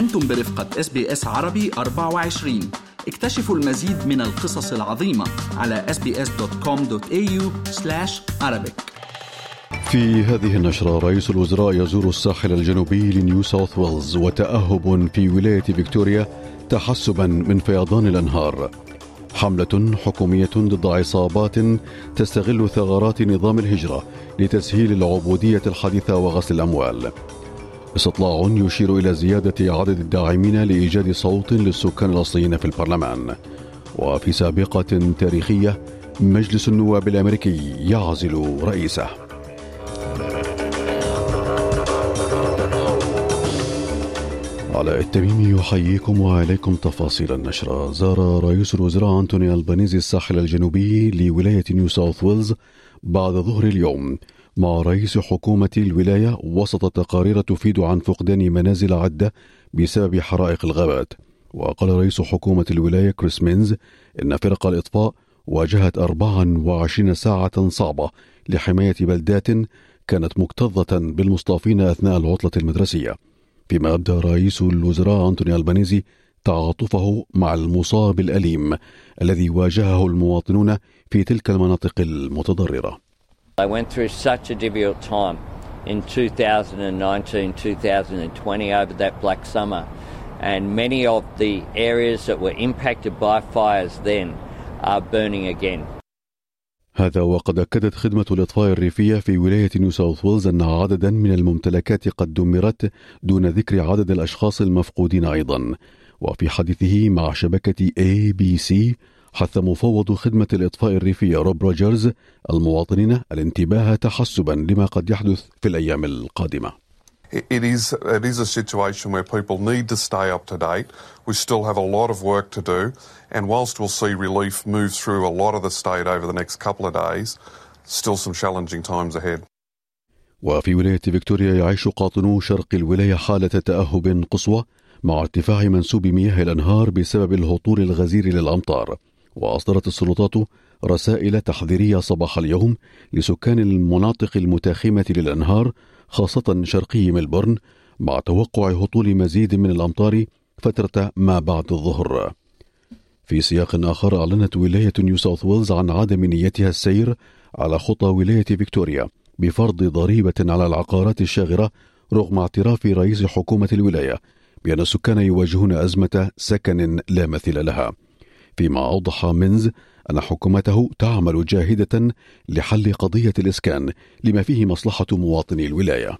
أنتم برفقة إس بي إس عربي 24 اكتشفوا المزيد من القصص العظيمة على sbs.com.au arabic. في هذه النشرة رئيس الوزراء يزور الساحل الجنوبي لنيو ساوث ويلز وتأهب في ولاية فيكتوريا تحسبا من فيضان الأنهار. حملة حكومية ضد عصابات تستغل ثغرات نظام الهجرة لتسهيل العبودية الحديثة وغسل الأموال. استطلاع يشير إلى زيادة عدد الداعمين لإيجاد صوت للسكان الأصليين في البرلمان. وفي سابقة تاريخية مجلس النواب الأمريكي يعزل رئيسه. علاء التميمي يحييكم وعليكم تفاصيل النشرة زار رئيس الوزراء أنتوني ألبانيزي الساحل الجنوبي لولاية نيو ساوث ويلز بعد ظهر اليوم مع رئيس حكومة الولاية وسط تقارير تفيد عن فقدان منازل عدة بسبب حرائق الغابات. وقال رئيس حكومة الولاية كريس مينز إن فرق الإطفاء واجهت 24 ساعة صعبة لحماية بلدات كانت مكتظة بالمصطافين أثناء العطلة المدرسية. فيما أبدى رئيس الوزراء أنتوني ألبانيزي تعاطفه مع المصاب الأليم الذي واجهه المواطنون في تلك المناطق المتضررة. I went through such a difficult time in 2019 2020 over that black summer and many of the areas that were impacted by fires then are burning again. هذا وقد أكدت خدمة الإطفاء الريفية في ولاية نيو ساوث ويلز أن عددا من الممتلكات قد دمرت دون ذكر عدد الأشخاص المفقودين أيضا وفي حديثه مع شبكة ABC حث مفوض خدمة الإطفاء الريفية روب روجرز المواطنين الانتباه تحسبا لما قد يحدث في الأيام القادمة it is it is a situation where people need to stay up to date. We still have a lot of work to do, and whilst we'll see relief move through a lot of the state over the next couple of days, still some challenging times ahead. وفي ولاية فيكتوريا يعيش قاطنو شرق الولاية حالة تأهب قصوى مع ارتفاع منسوب مياه الأنهار بسبب الهطول الغزير للأمطار وأصدرت السلطات رسائل تحذيرية صباح اليوم لسكان المناطق المتاخمة للأنهار خاصة شرقي ملبورن مع توقع هطول مزيد من الأمطار فترة ما بعد الظهر. في سياق آخر أعلنت ولاية نيو ساوث ويلز عن عدم نيتها السير على خطى ولاية فيكتوريا بفرض ضريبة على العقارات الشاغرة رغم اعتراف رئيس حكومة الولاية بأن السكان يواجهون أزمة سكن لا مثيل لها. فيما أوضح مينز أن حكومته تعمل جاهدة لحل قضية الإسكان لما فيه مصلحة مواطني الولاية.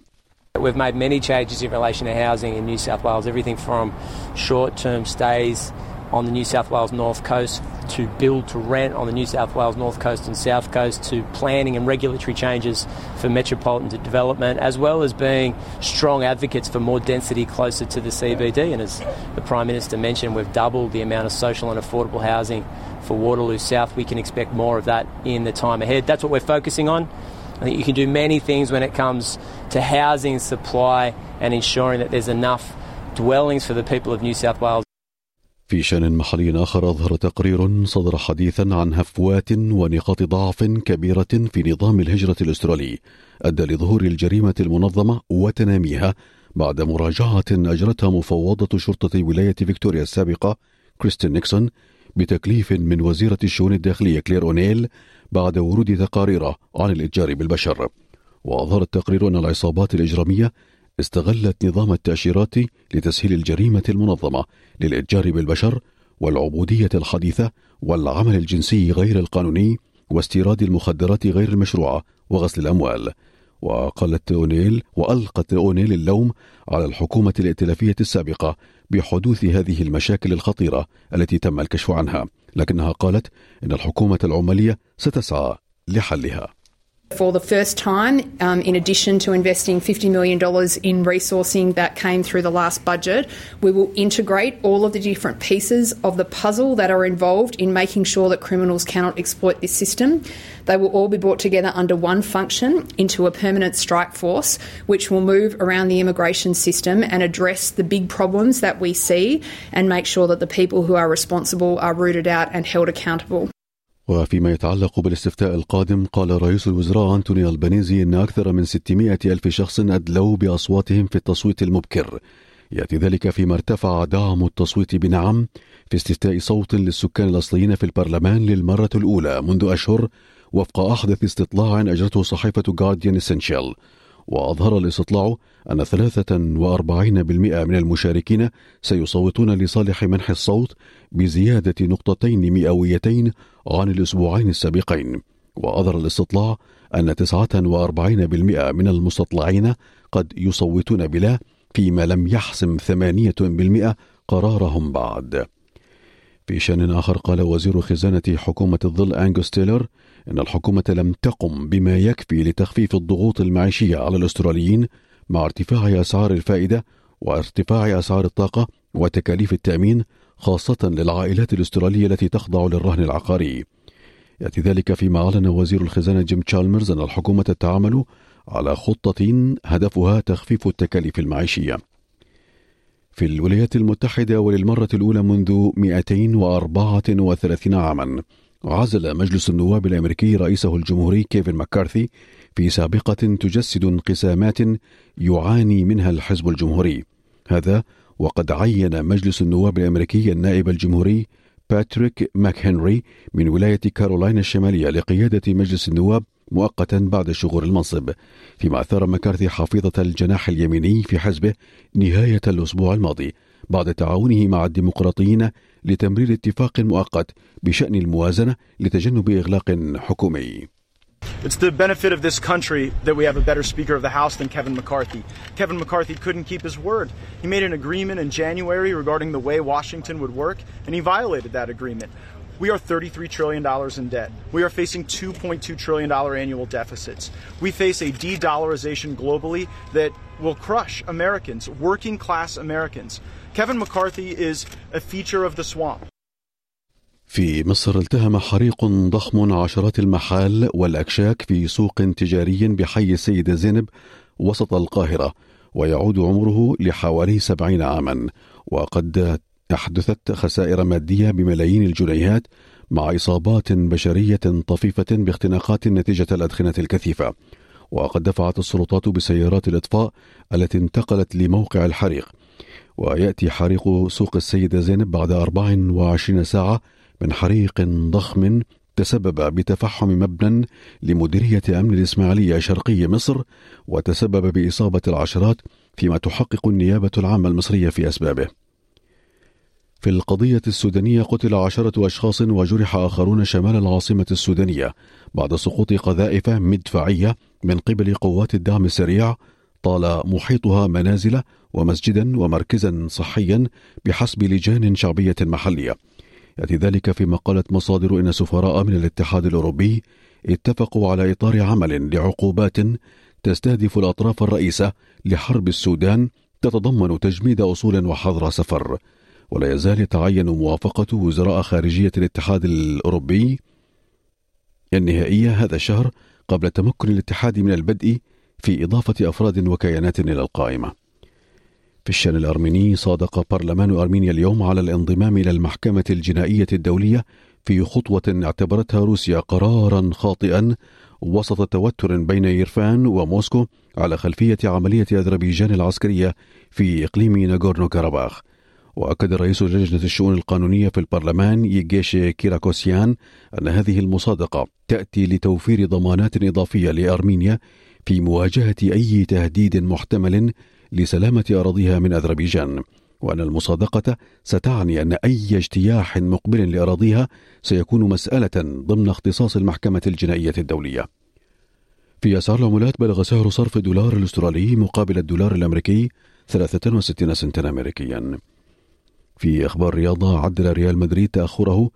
We've made many changes in relation to housing in New South Wales, everything from short term stays on the New South Wales North Coast to build to rent on the New South Wales North Coast and South Coast to planning and regulatory changes for metropolitan development, as well as being strong advocates for more density closer to the CBD. And as the Prime Minister mentioned, we've doubled the amount of social and affordable housing for Waterloo South. We can expect more of that in the time ahead. That's what we're focusing on. I think you can do many things when it comes to housing supply and ensuring that there's enough dwellings for the people of New South Wales. في شأن محلي آخر أظهر تقرير صدر حديثا عن هفوات ونقاط ضعف كبيرة في نظام الهجرة الأسترالي أدى لظهور الجريمة المنظمة وتناميها بعد مراجعة أجرتها مفوضة شرطة ولاية فيكتوريا السابقة كريستين نيكسون بتكليف من وزيرة الشؤون الداخلية كلير أونيل بعد ورود تقارير عن الإتجار بالبشر. وأظهر التقرير أن العصابات الإجرامية استغلت نظام التأشيرات لتسهيل الجريمة المنظمة للإتجار بالبشر والعبودية الحديثة والعمل الجنسي غير القانوني واستيراد المخدرات غير المشروعة وغسل الأموال. وقالت أونيل وألقت أونيل اللوم على الحكومة الائتلافية السابقة بحدوث هذه المشاكل الخطيرة التي تم الكشف عنها لكنها قالت إن الحكومة العمالية ستسعى لحلها. For the first time, um, in addition to investing $50 million in resourcing that came through the last budget, we will integrate all of the different pieces of the puzzle that are involved in making sure that criminals cannot exploit this system. They will all be brought together under one function into a permanent strike force, which will move around the immigration system and address the big problems that we see and make sure that the people who are responsible are rooted out and held accountable. وفيما يتعلق بالاستفتاء القادم قال رئيس الوزراء أنتوني ألبانيزي أن أكثر من 600 ألف شخص أدلوا بأصواتهم في التصويت المبكر. يأتي ذلك فيما ارتفع دعم التصويت بنعم في استفتاء صوت للسكان الأصليين في البرلمان للمرة الأولى منذ أشهر وفق أحدث استطلاع أجرته صحيفة جارديان اسينشال وأظهر الاستطلاع أن 43% من المشاركين سيصوتون لصالح منح الصوت بزيادة نقطتين مئويتين عن الأسبوعين السابقين. وأظهر الاستطلاع أن 49% من المستطلعين قد يصوتون بلا فيما لم يحسم 8% قرارهم بعد. في شان آخر قال وزير خزانة حكومة الظل أنجوس تيلر إن الحكومة لم تقم بما يكفي لتخفيف الضغوط المعيشية على الأستراليين مع ارتفاع أسعار الفائدة وارتفاع أسعار الطاقة وتكاليف التأمين خاصة للعائلات الأسترالية التي تخضع للرهن العقاري. يأتي ذلك فيما أعلن وزير الخزانة جيم تشالمرز أن الحكومة تعمل على خطة هدفها تخفيف التكاليف المعيشية. في الولايات المتحدة وللمرة الأولى منذ 234 عاما عزل مجلس النواب الأمريكي رئيسه الجمهوري كيفن مكارثي في سابقة تجسد انقسامات يعاني منها الحزب الجمهوري. هذا وقد عين مجلس النواب الأمريكي النائب الجمهوري باتريك ماك هنري من ولاية كارولاينا الشمالية لقيادة مجلس النواب مؤقتا بعد شغور المنصب فيما أثار مكارثي حافظة الجناح اليميني في حزبه نهاية الأسبوع الماضي بعد تعاونه مع الديمقراطيين لتمرير اتفاق مؤقت بشأن الموازنة لتجنب إغلاق حكومي It's the benefit of this country that we have a better Speaker of the House than Kevin McCarthy. Kevin McCarthy couldn't keep his word. He made an agreement in January regarding the way Washington would work, and he violated that agreement. We are $33 trillion in debt. We are facing $2.2 trillion annual deficits. We face a de dollarization globally that will crush Americans, working class Americans. Kevin McCarthy is a feature of the swamp. في مصر التهم حريق ضخم عشرات المحال والأكشاك في سوق تجاري بحي السيدة زينب وسط القاهرة ويعود عمره لحوالي سبعين عاما وقد أحدثت خسائر مادية بملايين الجنيهات مع إصابات بشرية طفيفة باختناقات نتيجة الأدخنة الكثيفة. وقد دفعت السلطات بسيارات الإطفاء التي انتقلت لموقع الحريق. ويأتي حريق سوق السيدة زينب بعد 24 ساعة من حريق ضخم تسبب بتفحم مبنى لمديرية أمن الإسماعيلية شرقي مصر وتسبب بإصابة العشرات فيما تحقق النيابة العامة المصرية في أسبابه. في القضية السودانية قتل عشرة أشخاص وجرح آخرون شمال العاصمة السودانية بعد سقوط قذائف مدفعية من قبل قوات الدعم السريع طال محيطها منازل ومسجدا ومركزا صحيا بحسب لجان شعبية محلية. يأتي ذلك فيما قالت مصادر إن سفراء من الاتحاد الأوروبي اتفقوا على إطار عمل لعقوبات تستهدف الأطراف الرئيسة لحرب السودان تتضمن تجميد أصول وحظر سفر. ولا يزال يتعين موافقة وزراء خارجية الاتحاد الأوروبي النهائية هذا الشهر قبل تمكن الاتحاد من البدء في إضافة أفراد وكيانات إلى القائمة. في الشأن الأرميني صادق برلمان أرمينيا اليوم على الانضمام إلى المحكمة الجنائية الدولية في خطوة اعتبرتها روسيا قرارا خاطئا وسط توتر بين يرفان وموسكو على خلفية عملية أذربيجان العسكرية في إقليم ناغورنو كاراباخ. وأكد رئيس لجنة الشؤون القانونية في البرلمان ييجيش كيراكوسيان أن هذه المصادقة تأتي لتوفير ضمانات إضافية لأرمينيا في مواجهة أي تهديد محتمل لسلامة أراضيها من أذربيجان وأن المصادقة ستعني أن أي اجتياح مقبل لأراضيها سيكون مسألة ضمن اختصاص المحكمة الجنائية الدولية. في أسعار العملات بلغ سعر صرف الدولار الأسترالي مقابل الدولار الأمريكي 63 سنتا أمريكيا. في أخبار رياضة عدل ريال مدريد تأخره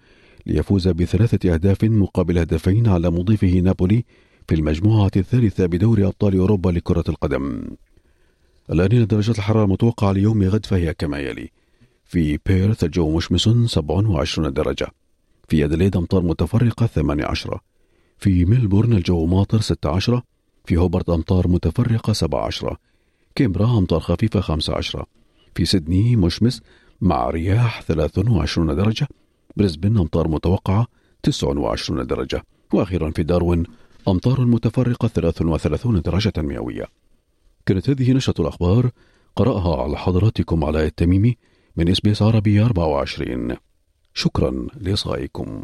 ليفوز بثلاثة أهداف مقابل هدفين على مضيفه نابولي في المجموعة الثالثة بدوري أبطال أوروبا لكرة القدم. الآن درجات الحرارة المتوقعة ليوم غد فهي كما يلي: في بيرث الجو مشمس 27 درجة. في أدليد أمطار متفرقة 18. في ملبورن الجو ماطر 16. في هوبرت أمطار متفرقة 17. كيمبرا أمطار خفيفة 15. في سيدني مشمس مع رياح 23 درجة بريسبن أمطار متوقعة 29 درجة وأخيرا في داروين أمطار متفرقة 33 درجة مئوية. كانت هذه نشرة الأخبار قرأها على حضراتكم علاء التميمي من إس بي إس عربي 24 شكرا لإصغائكم.